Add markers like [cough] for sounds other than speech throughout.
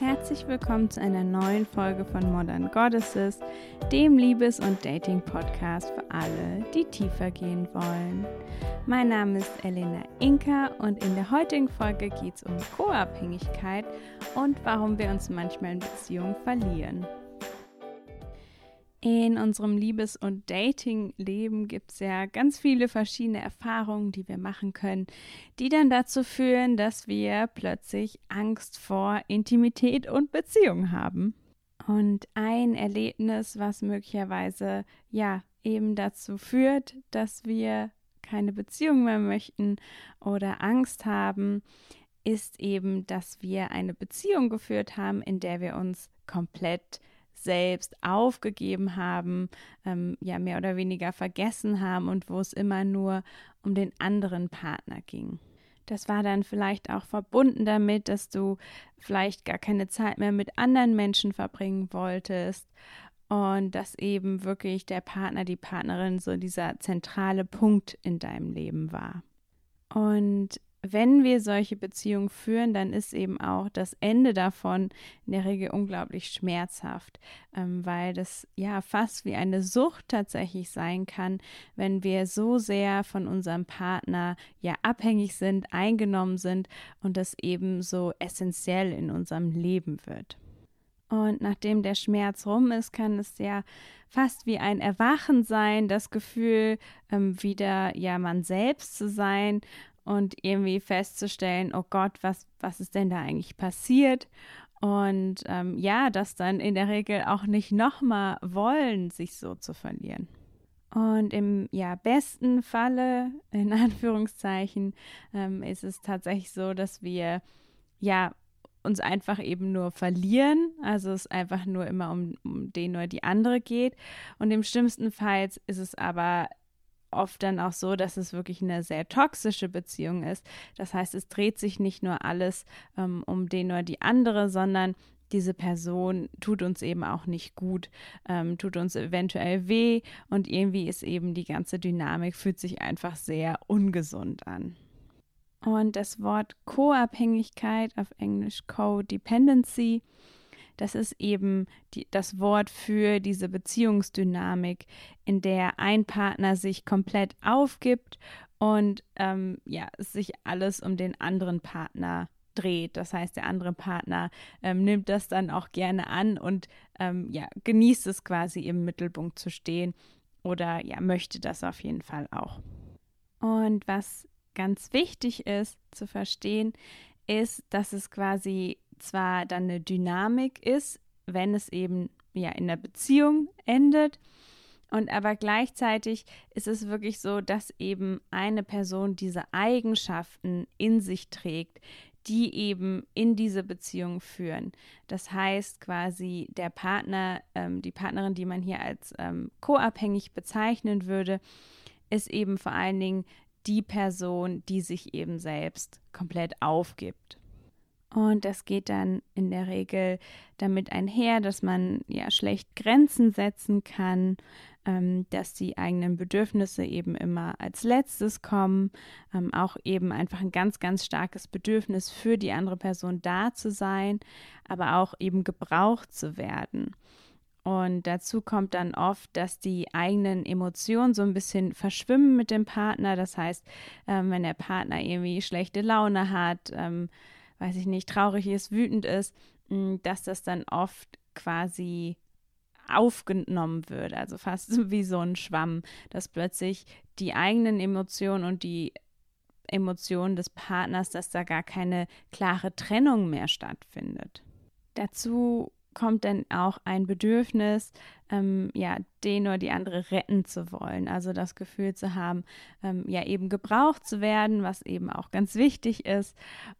Herzlich willkommen zu einer neuen Folge von Modern Goddesses, dem Liebes- und Dating-Podcast für alle, die tiefer gehen wollen. Mein Name ist Elena Inka und in der heutigen Folge geht es um Co-Abhängigkeit und warum wir uns manchmal in Beziehungen verlieren. In unserem Liebes- und Dating-Leben gibt es ja ganz viele verschiedene Erfahrungen, die wir machen können, die dann dazu führen, dass wir plötzlich Angst vor Intimität und Beziehung haben. Und ein Erlebnis, was möglicherweise ja eben dazu führt, dass wir keine Beziehung mehr möchten oder Angst haben, ist eben, dass wir eine Beziehung geführt haben, in der wir uns komplett selbst aufgegeben haben, ähm, ja mehr oder weniger vergessen haben und wo es immer nur um den anderen Partner ging. Das war dann vielleicht auch verbunden damit, dass du vielleicht gar keine Zeit mehr mit anderen Menschen verbringen wolltest und dass eben wirklich der Partner, die Partnerin so dieser zentrale Punkt in deinem Leben war. Und wenn wir solche Beziehungen führen, dann ist eben auch das Ende davon in der Regel unglaublich schmerzhaft, ähm, weil das ja fast wie eine Sucht tatsächlich sein kann, wenn wir so sehr von unserem Partner ja abhängig sind, eingenommen sind und das eben so essentiell in unserem Leben wird. Und nachdem der Schmerz rum ist, kann es ja fast wie ein Erwachen sein, das Gefühl, ähm, wieder ja man selbst zu sein und irgendwie festzustellen, oh Gott, was, was ist denn da eigentlich passiert? Und ähm, ja, das dann in der Regel auch nicht nochmal wollen, sich so zu verlieren. Und im ja, besten Falle, in [laughs] Anführungszeichen, ähm, ist es tatsächlich so, dass wir ja uns einfach eben nur verlieren, also es einfach nur immer um, um den oder die andere geht. Und im schlimmsten Fall ist es aber oft dann auch so, dass es wirklich eine sehr toxische Beziehung ist. Das heißt, es dreht sich nicht nur alles ähm, um den oder die andere, sondern diese Person tut uns eben auch nicht gut, ähm, tut uns eventuell weh und irgendwie ist eben die ganze Dynamik, fühlt sich einfach sehr ungesund an. Und das Wort Co-Abhängigkeit auf Englisch Co-Dependency das ist eben die, das Wort für diese Beziehungsdynamik, in der ein Partner sich komplett aufgibt und ähm, ja, sich alles um den anderen Partner dreht. Das heißt, der andere Partner ähm, nimmt das dann auch gerne an und ähm, ja, genießt es quasi im Mittelpunkt zu stehen oder ja, möchte das auf jeden Fall auch. Und was ganz wichtig ist zu verstehen, ist, dass es quasi zwar dann eine Dynamik ist, wenn es eben ja in der Beziehung endet, und aber gleichzeitig ist es wirklich so, dass eben eine Person diese Eigenschaften in sich trägt, die eben in diese Beziehung führen. Das heißt quasi der Partner, ähm, die Partnerin, die man hier als ähm, co-abhängig bezeichnen würde, ist eben vor allen Dingen die Person, die sich eben selbst komplett aufgibt. Und das geht dann in der Regel damit einher, dass man ja schlecht Grenzen setzen kann, ähm, dass die eigenen Bedürfnisse eben immer als letztes kommen, ähm, auch eben einfach ein ganz, ganz starkes Bedürfnis für die andere Person da zu sein, aber auch eben gebraucht zu werden. Und dazu kommt dann oft, dass die eigenen Emotionen so ein bisschen verschwimmen mit dem Partner. Das heißt, ähm, wenn der Partner irgendwie schlechte Laune hat, ähm, weiß ich nicht, traurig ist, wütend ist, mm, dass das dann oft quasi aufgenommen wird, also fast [laughs] wie so ein Schwamm, dass plötzlich die eigenen Emotionen und die Emotionen des Partners, dass da gar keine klare Trennung mehr stattfindet. Dazu kommt dann auch ein Bedürfnis, ähm, ja, den oder die andere retten zu wollen. Also das Gefühl zu haben, ähm, ja, eben gebraucht zu werden, was eben auch ganz wichtig ist.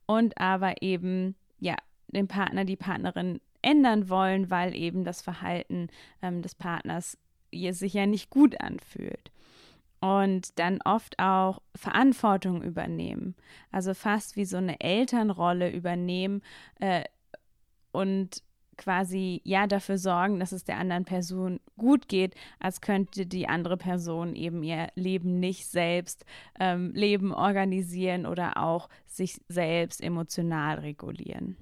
Und aber eben, ja, den Partner, die Partnerin ändern wollen, weil eben das Verhalten ähm, des Partners sich ja nicht gut anfühlt. Und dann oft auch Verantwortung übernehmen. Also fast wie so eine Elternrolle übernehmen äh, und quasi ja dafür sorgen, dass es der anderen Person gut geht, als könnte die andere Person eben ihr Leben nicht selbst ähm, Leben organisieren oder auch sich selbst emotional regulieren.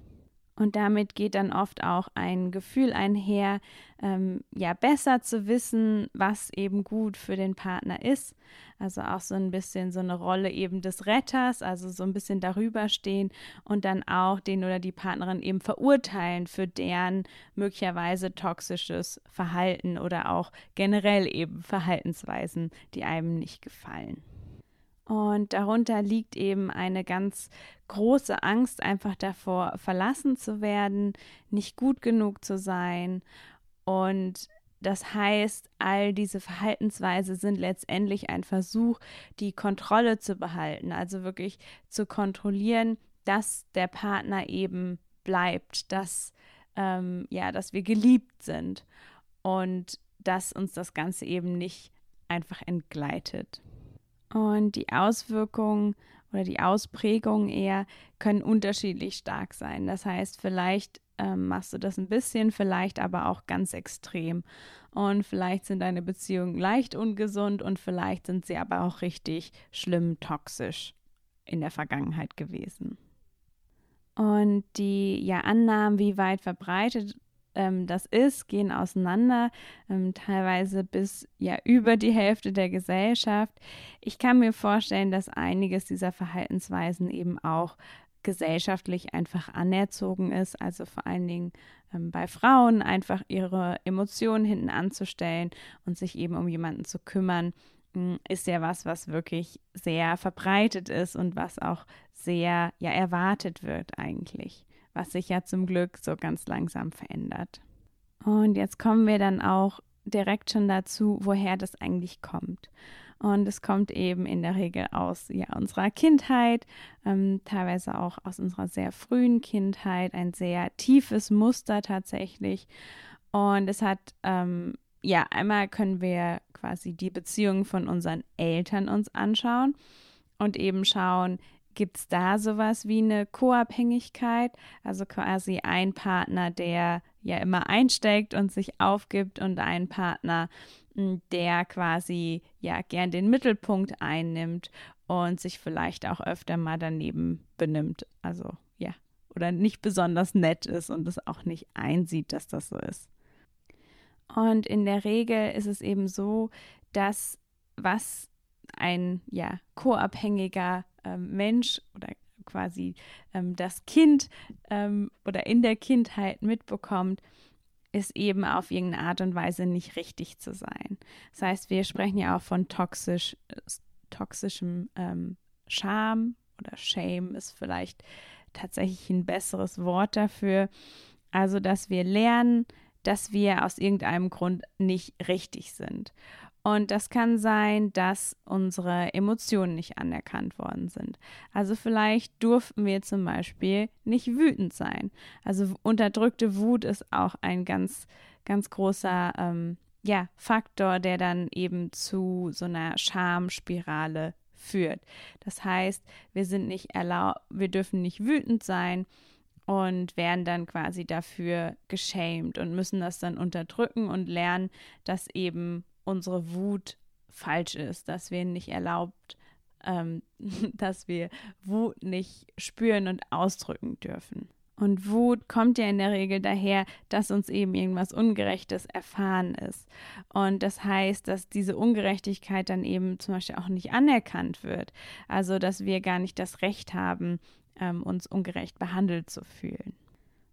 Und damit geht dann oft auch ein Gefühl einher, ähm, ja, besser zu wissen, was eben gut für den Partner ist. Also auch so ein bisschen so eine Rolle eben des Retters, also so ein bisschen darüber stehen und dann auch den oder die Partnerin eben verurteilen für deren möglicherweise toxisches Verhalten oder auch generell eben Verhaltensweisen, die einem nicht gefallen. Und darunter liegt eben eine ganz große Angst einfach davor, verlassen zu werden, nicht gut genug zu sein. Und das heißt, all diese Verhaltensweisen sind letztendlich ein Versuch, die Kontrolle zu behalten, also wirklich zu kontrollieren, dass der Partner eben bleibt, dass, ähm, ja, dass wir geliebt sind und dass uns das Ganze eben nicht einfach entgleitet. Und die Auswirkungen oder die Ausprägungen eher können unterschiedlich stark sein. Das heißt, vielleicht ähm, machst du das ein bisschen, vielleicht aber auch ganz extrem. Und vielleicht sind deine Beziehungen leicht ungesund und vielleicht sind sie aber auch richtig schlimm toxisch in der Vergangenheit gewesen. Und die ja, Annahmen, wie weit verbreitet ähm, das ist, gehen auseinander, ähm, teilweise bis ja über die Hälfte der Gesellschaft. Ich kann mir vorstellen, dass einiges dieser Verhaltensweisen eben auch gesellschaftlich einfach anerzogen ist, also vor allen Dingen ähm, bei Frauen einfach ihre Emotionen hinten anzustellen und sich eben um jemanden zu kümmern, hm, ist ja was, was wirklich sehr verbreitet ist und was auch sehr ja erwartet wird eigentlich was sich ja zum Glück so ganz langsam verändert. Und jetzt kommen wir dann auch direkt schon dazu, woher das eigentlich kommt. Und es kommt eben in der Regel aus ja, unserer Kindheit, ähm, teilweise auch aus unserer sehr frühen Kindheit, ein sehr tiefes Muster tatsächlich. Und es hat, ähm, ja, einmal können wir quasi die Beziehungen von unseren Eltern uns anschauen und eben schauen, Gibt es da sowas wie eine Co-Abhängigkeit? Also quasi ein Partner, der ja immer einsteigt und sich aufgibt und ein Partner, hm, der quasi ja gern den Mittelpunkt einnimmt und sich vielleicht auch öfter mal daneben benimmt. Also ja, oder nicht besonders nett ist und es auch nicht einsieht, dass das so ist. Und in der Regel ist es eben so, dass was ein ja co-abhängiger Mensch oder quasi ähm, das Kind ähm, oder in der Kindheit mitbekommt, ist eben auf irgendeine Art und Weise nicht richtig zu sein. Das heißt, wir sprechen ja auch von toxisch, toxischem ähm, Scham oder Shame ist vielleicht tatsächlich ein besseres Wort dafür. Also, dass wir lernen, dass wir aus irgendeinem Grund nicht richtig sind. Und das kann sein, dass unsere Emotionen nicht anerkannt worden sind. Also vielleicht durften wir zum Beispiel nicht wütend sein. Also unterdrückte Wut ist auch ein ganz, ganz großer ähm, ja, Faktor, der dann eben zu so einer Schamspirale führt. Das heißt, wir sind nicht erlaubt, wir dürfen nicht wütend sein und werden dann quasi dafür geschämt und müssen das dann unterdrücken und lernen, dass eben unsere Wut falsch ist, dass wir nicht erlaubt, ähm, [laughs] dass wir Wut nicht spüren und ausdrücken dürfen. Und Wut kommt ja in der Regel daher, dass uns eben irgendwas Ungerechtes erfahren ist. Und das heißt, dass diese Ungerechtigkeit dann eben zum Beispiel auch nicht anerkannt wird. Also, dass wir gar nicht das Recht haben, ähm, uns ungerecht behandelt zu fühlen.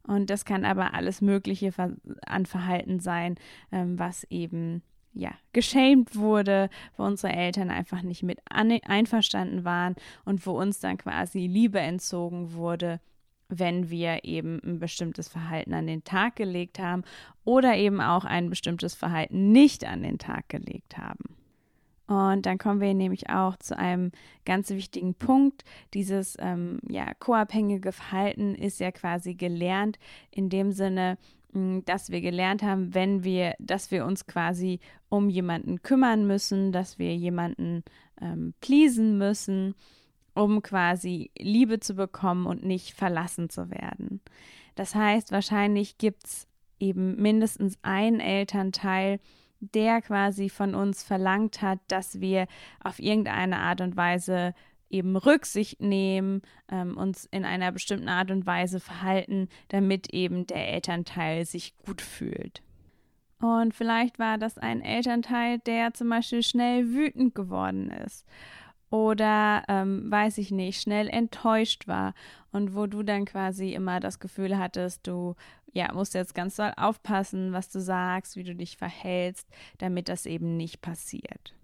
Und das kann aber alles Mögliche an Verhalten sein, ähm, was eben ja, geschämt wurde, wo unsere Eltern einfach nicht mit einverstanden waren und wo uns dann quasi Liebe entzogen wurde, wenn wir eben ein bestimmtes Verhalten an den Tag gelegt haben oder eben auch ein bestimmtes Verhalten nicht an den Tag gelegt haben. Und dann kommen wir nämlich auch zu einem ganz wichtigen Punkt. Dieses ähm, ja, co-abhängige Verhalten ist ja quasi gelernt in dem Sinne, dass wir gelernt haben, wenn wir, dass wir uns quasi um jemanden kümmern müssen, dass wir jemanden ähm, pleasen müssen, um quasi Liebe zu bekommen und nicht verlassen zu werden. Das heißt, wahrscheinlich gibt es eben mindestens ein Elternteil, der quasi von uns verlangt hat, dass wir auf irgendeine Art und Weise eben Rücksicht nehmen, ähm, uns in einer bestimmten Art und Weise verhalten, damit eben der Elternteil sich gut fühlt. Und vielleicht war das ein Elternteil, der zum Beispiel schnell wütend geworden ist oder, ähm, weiß ich nicht, schnell enttäuscht war und wo du dann quasi immer das Gefühl hattest, du ja, musst jetzt ganz doll aufpassen, was du sagst, wie du dich verhältst, damit das eben nicht passiert.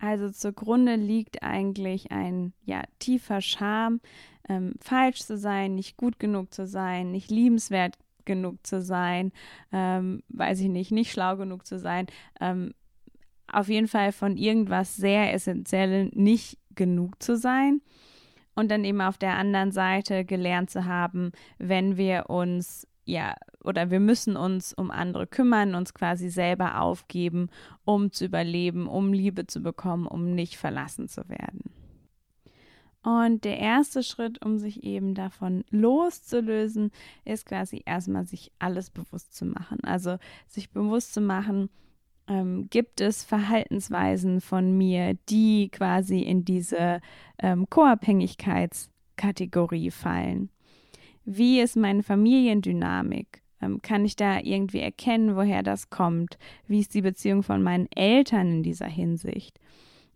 Also zugrunde liegt eigentlich ein ja, tiefer Scham, ähm, falsch zu sein, nicht gut genug zu sein, nicht liebenswert genug zu sein, ähm, weiß ich nicht, nicht schlau genug zu sein, ähm, auf jeden Fall von irgendwas sehr Essentiellem nicht genug zu sein und dann eben auf der anderen Seite gelernt zu haben, wenn wir uns ja, oder wir müssen uns um andere kümmern, uns quasi selber aufgeben, um zu überleben, um Liebe zu bekommen, um nicht verlassen zu werden. Und der erste Schritt, um sich eben davon loszulösen, ist quasi erstmal sich alles bewusst zu machen. Also sich bewusst zu machen, ähm, gibt es Verhaltensweisen von mir, die quasi in diese ähm, Co-Abhängigkeitskategorie fallen. Wie ist meine Familiendynamik? Ähm, kann ich da irgendwie erkennen, woher das kommt? Wie ist die Beziehung von meinen Eltern in dieser Hinsicht?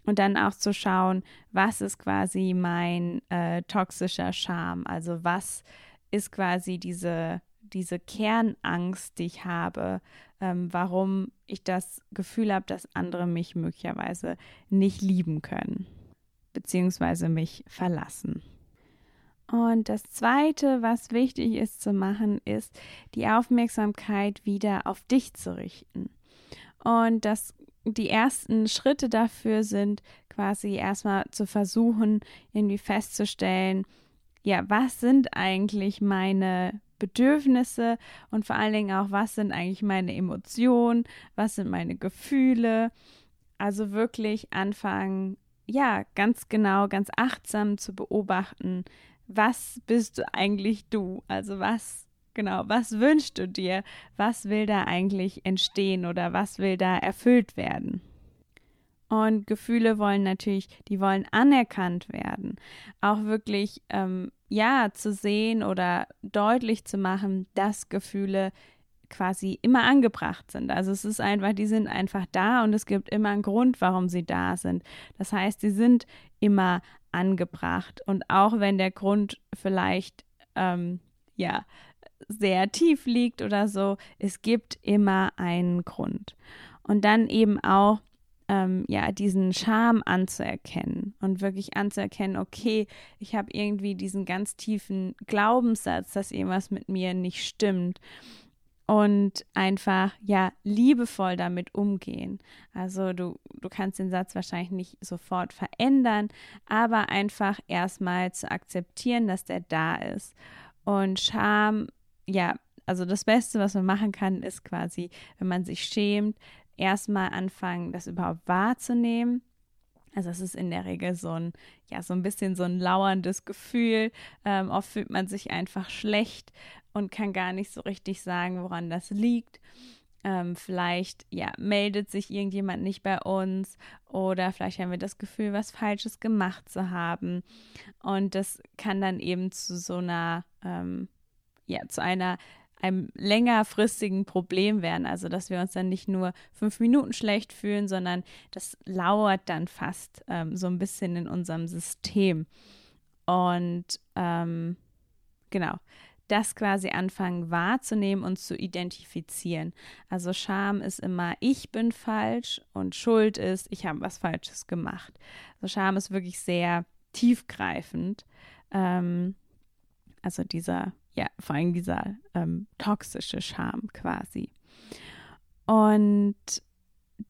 Und dann auch zu schauen, was ist quasi mein äh, toxischer Charme? Also was ist quasi diese, diese Kernangst, die ich habe, ähm, warum ich das Gefühl habe, dass andere mich möglicherweise nicht lieben können, beziehungsweise mich verlassen. Und das Zweite, was wichtig ist zu machen, ist, die Aufmerksamkeit wieder auf dich zu richten. Und das, die ersten Schritte dafür sind quasi erstmal zu versuchen, irgendwie festzustellen, ja, was sind eigentlich meine Bedürfnisse und vor allen Dingen auch, was sind eigentlich meine Emotionen, was sind meine Gefühle. Also wirklich anfangen, ja, ganz genau, ganz achtsam zu beobachten, was bist du eigentlich du? Also was, genau, was wünschst du dir? Was will da eigentlich entstehen oder was will da erfüllt werden? Und Gefühle wollen natürlich, die wollen anerkannt werden. Auch wirklich, ähm, ja, zu sehen oder deutlich zu machen, dass Gefühle quasi immer angebracht sind. Also es ist einfach, die sind einfach da und es gibt immer einen Grund, warum sie da sind. Das heißt, sie sind immer angebracht. Und auch wenn der Grund vielleicht, ähm, ja, sehr tief liegt oder so, es gibt immer einen Grund. Und dann eben auch, ähm, ja, diesen Charme anzuerkennen und wirklich anzuerkennen, okay, ich habe irgendwie diesen ganz tiefen Glaubenssatz, dass irgendwas mit mir nicht stimmt und einfach ja liebevoll damit umgehen. Also du, du kannst den Satz wahrscheinlich nicht sofort verändern, aber einfach erstmal zu akzeptieren, dass der da ist. Und Scham, ja, also das Beste, was man machen kann, ist quasi, wenn man sich schämt, erstmal anfangen, das überhaupt wahrzunehmen. Also es ist in der Regel so ein, ja, so ein bisschen so ein lauerndes Gefühl. Ähm, oft fühlt man sich einfach schlecht und kann gar nicht so richtig sagen, woran das liegt. Ähm, vielleicht ja, meldet sich irgendjemand nicht bei uns oder vielleicht haben wir das Gefühl, was Falsches gemacht zu haben. Und das kann dann eben zu so einer, ähm, ja, zu einer einem längerfristigen Problem werden. Also, dass wir uns dann nicht nur fünf Minuten schlecht fühlen, sondern das lauert dann fast ähm, so ein bisschen in unserem System. Und ähm, genau, das quasi anfangen wahrzunehmen und zu identifizieren. Also Scham ist immer, ich bin falsch und Schuld ist, ich habe was Falsches gemacht. Also Scham ist wirklich sehr tiefgreifend. Ähm, also dieser, ja, vor allem dieser ähm, toxische Scham quasi. Und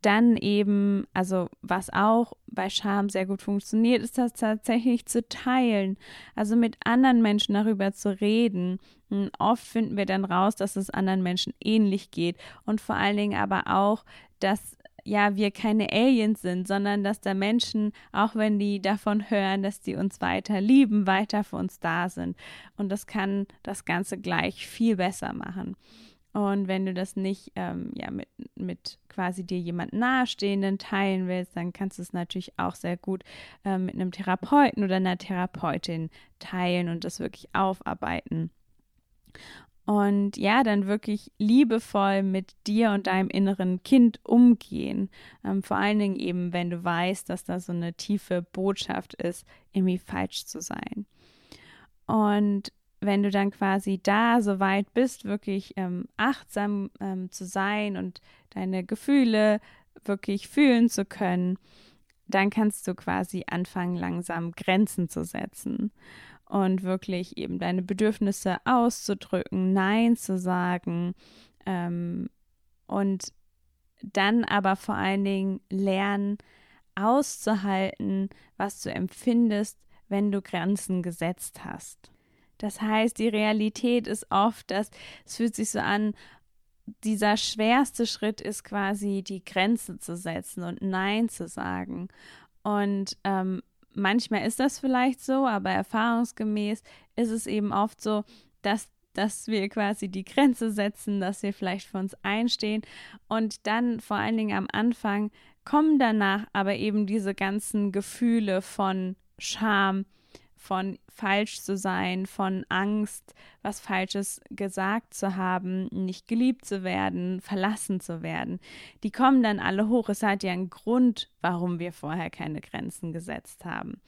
dann eben, also was auch bei Scham sehr gut funktioniert, ist das tatsächlich zu teilen, also mit anderen Menschen darüber zu reden. Und oft finden wir dann raus, dass es anderen Menschen ähnlich geht und vor allen Dingen aber auch, dass ja, wir keine Aliens sind, sondern dass da Menschen, auch wenn die davon hören, dass die uns weiter lieben, weiter für uns da sind. Und das kann das Ganze gleich viel besser machen. Und wenn du das nicht ähm, ja, mit, mit quasi dir jemand Nahestehenden teilen willst, dann kannst du es natürlich auch sehr gut äh, mit einem Therapeuten oder einer Therapeutin teilen und das wirklich aufarbeiten. Und ja, dann wirklich liebevoll mit dir und deinem inneren Kind umgehen. Ähm, vor allen Dingen eben, wenn du weißt, dass da so eine tiefe Botschaft ist, irgendwie falsch zu sein. Und wenn du dann quasi da so weit bist, wirklich ähm, achtsam ähm, zu sein und deine Gefühle wirklich fühlen zu können, dann kannst du quasi anfangen, langsam Grenzen zu setzen und wirklich eben deine Bedürfnisse auszudrücken, Nein zu sagen ähm, und dann aber vor allen Dingen lernen, auszuhalten, was du empfindest, wenn du Grenzen gesetzt hast. Das heißt, die Realität ist oft, dass es fühlt sich so an, dieser schwerste Schritt ist quasi die Grenze zu setzen und Nein zu sagen. Und ähm, manchmal ist das vielleicht so, aber erfahrungsgemäß ist es eben oft so, dass dass wir quasi die Grenze setzen, dass wir vielleicht für uns einstehen und dann vor allen Dingen am Anfang kommen danach aber eben diese ganzen Gefühle von Scham, von falsch zu sein, von Angst, was Falsches gesagt zu haben, nicht geliebt zu werden, verlassen zu werden. Die kommen dann alle hoch. Es hat ja einen Grund, warum wir vorher keine Grenzen gesetzt haben.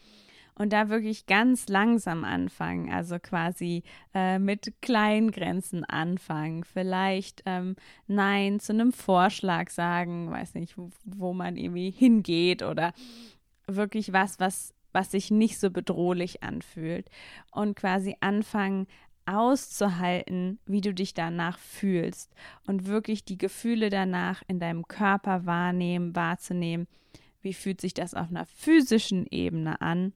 Und da wirklich ganz langsam anfangen, also quasi äh, mit kleinen Grenzen anfangen. Vielleicht ähm, Nein zu einem Vorschlag sagen, weiß nicht, wo, wo man irgendwie hingeht oder wirklich was, was was sich nicht so bedrohlich anfühlt. Und quasi anfangen auszuhalten, wie du dich danach fühlst. Und wirklich die Gefühle danach in deinem Körper wahrnehmen, wahrzunehmen, wie fühlt sich das auf einer physischen Ebene an?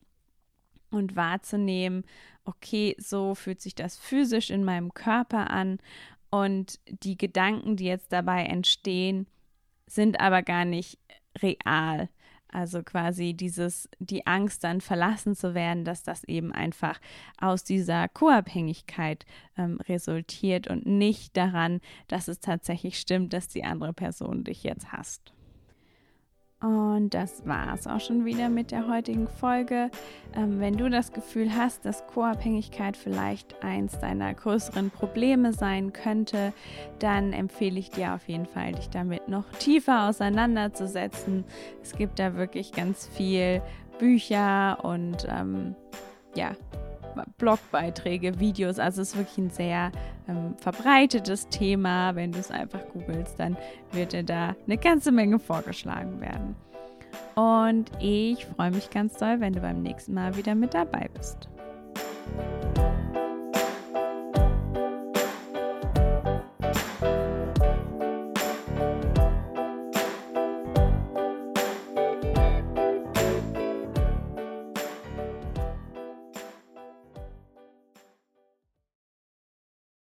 Und wahrzunehmen, okay, so fühlt sich das physisch in meinem Körper an. Und die Gedanken, die jetzt dabei entstehen, sind aber gar nicht real. Also quasi dieses, die Angst dann verlassen zu werden, dass das eben einfach aus dieser Co-Abhängigkeit ähm, resultiert und nicht daran, dass es tatsächlich stimmt, dass die andere Person dich jetzt hasst. Und das war es auch schon wieder mit der heutigen Folge. Ähm, wenn du das Gefühl hast, dass Co-Abhängigkeit vielleicht eins deiner größeren Probleme sein könnte, dann empfehle ich dir auf jeden Fall, dich damit noch tiefer auseinanderzusetzen. Es gibt da wirklich ganz viel Bücher und ähm, ja, Blogbeiträge, Videos. Also es ist wirklich ein sehr ähm, verbreitetes Thema. Wenn du es einfach googelst, dann wird dir da eine ganze Menge vorgeschlagen werden. Und ich freue mich ganz doll, wenn du beim nächsten Mal wieder mit dabei bist.